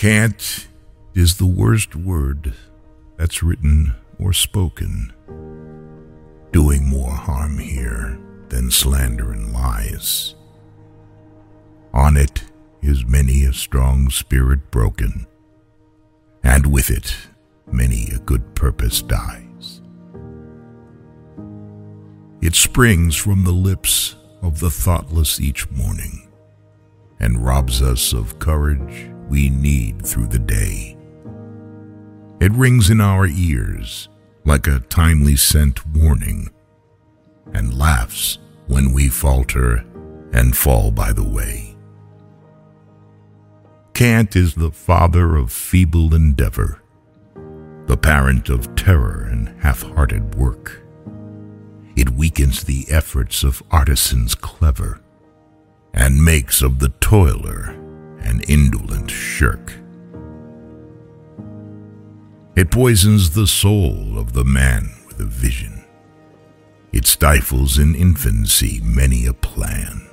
Can't is the worst word that's written or spoken, doing more harm here than slander and lies. On it is many a strong spirit broken, and with it many a good purpose dies. It springs from the lips of the thoughtless each morning, and robs us of courage we need through the day. It rings in our ears like a timely sent warning and laughs when we falter and fall by the way. Can't is the father of feeble endeavor, the parent of terror and half hearted work. It weakens the efforts of artisans clever and makes of the toiler an indolent shirk. It poisons the soul of the man with a vision. It stifles in infancy many a plan.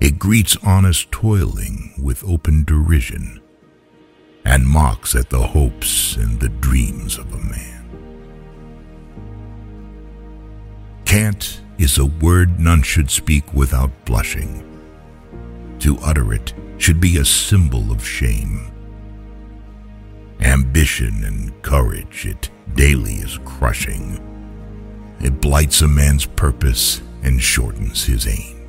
It greets honest toiling with open derision and mocks at the hopes and the dreams of a man. Can't is a word none should speak without blushing. To utter it should be a symbol of shame. Ambition and courage it daily is crushing. It blights a man's purpose and shortens his aim.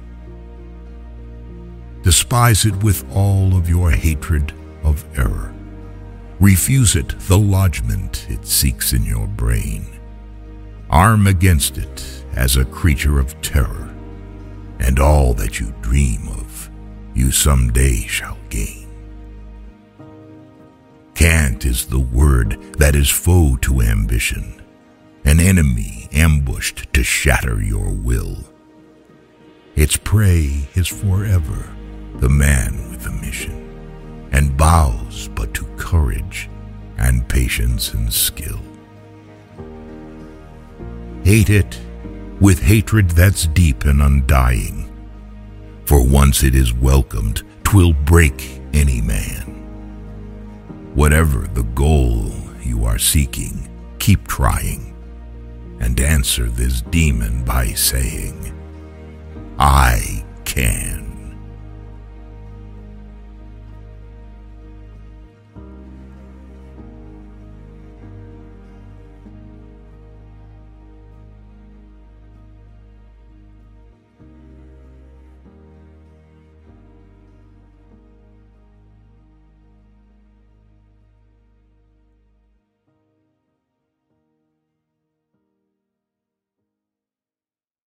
Despise it with all of your hatred of error. Refuse it the lodgment it seeks in your brain. Arm against it as a creature of terror, and all that you dream of you some day shall gain. Can't is the word that is foe to ambition, an enemy ambushed to shatter your will. Its prey is forever the man with a mission, and bows but to courage and patience and skill. Hate it with hatred that's deep and undying, once it is welcomed, twill break any man. Whatever the goal you are seeking, keep trying, and answer this demon by saying, I can.